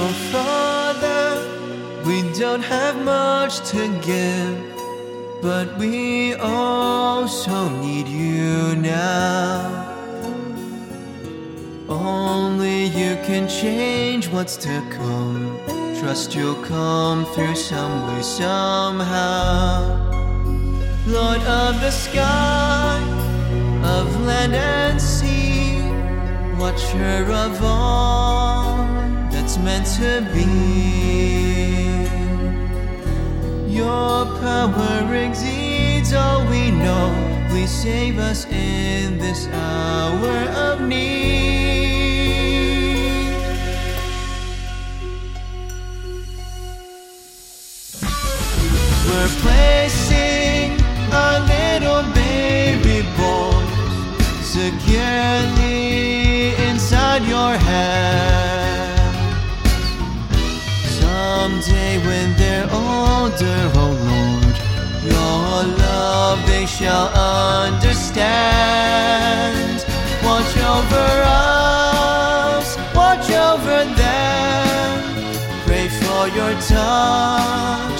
Oh, Father, we don't have much to give, but we also need you now. Only you can change what's to come. Trust you'll come through some way, somehow. Lord of the sky, of land and sea, watcher of all meant to be. Your power exceeds all we know. Please save us in this hour of need. Someday when they're older, oh Lord, your love they shall understand. Watch over us, watch over them. Pray for your touch,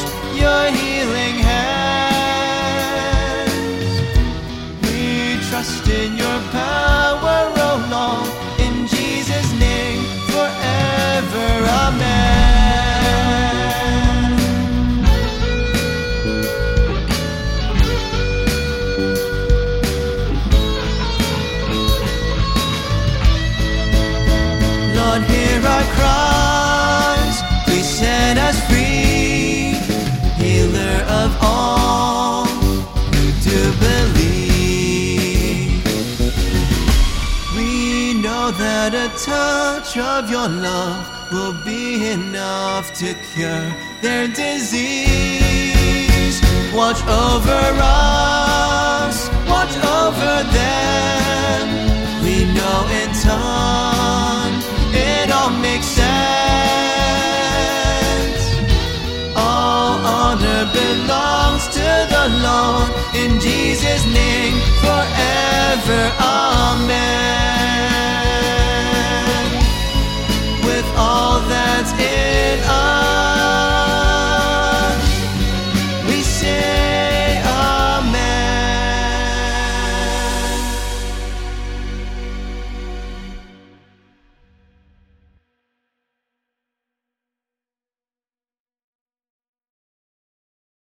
know that a touch of your love will be enough to cure their disease. Watch over us, watch over them. We know in time it all makes sense. All honor belongs to the Lord in Jesus' name forever. Amen.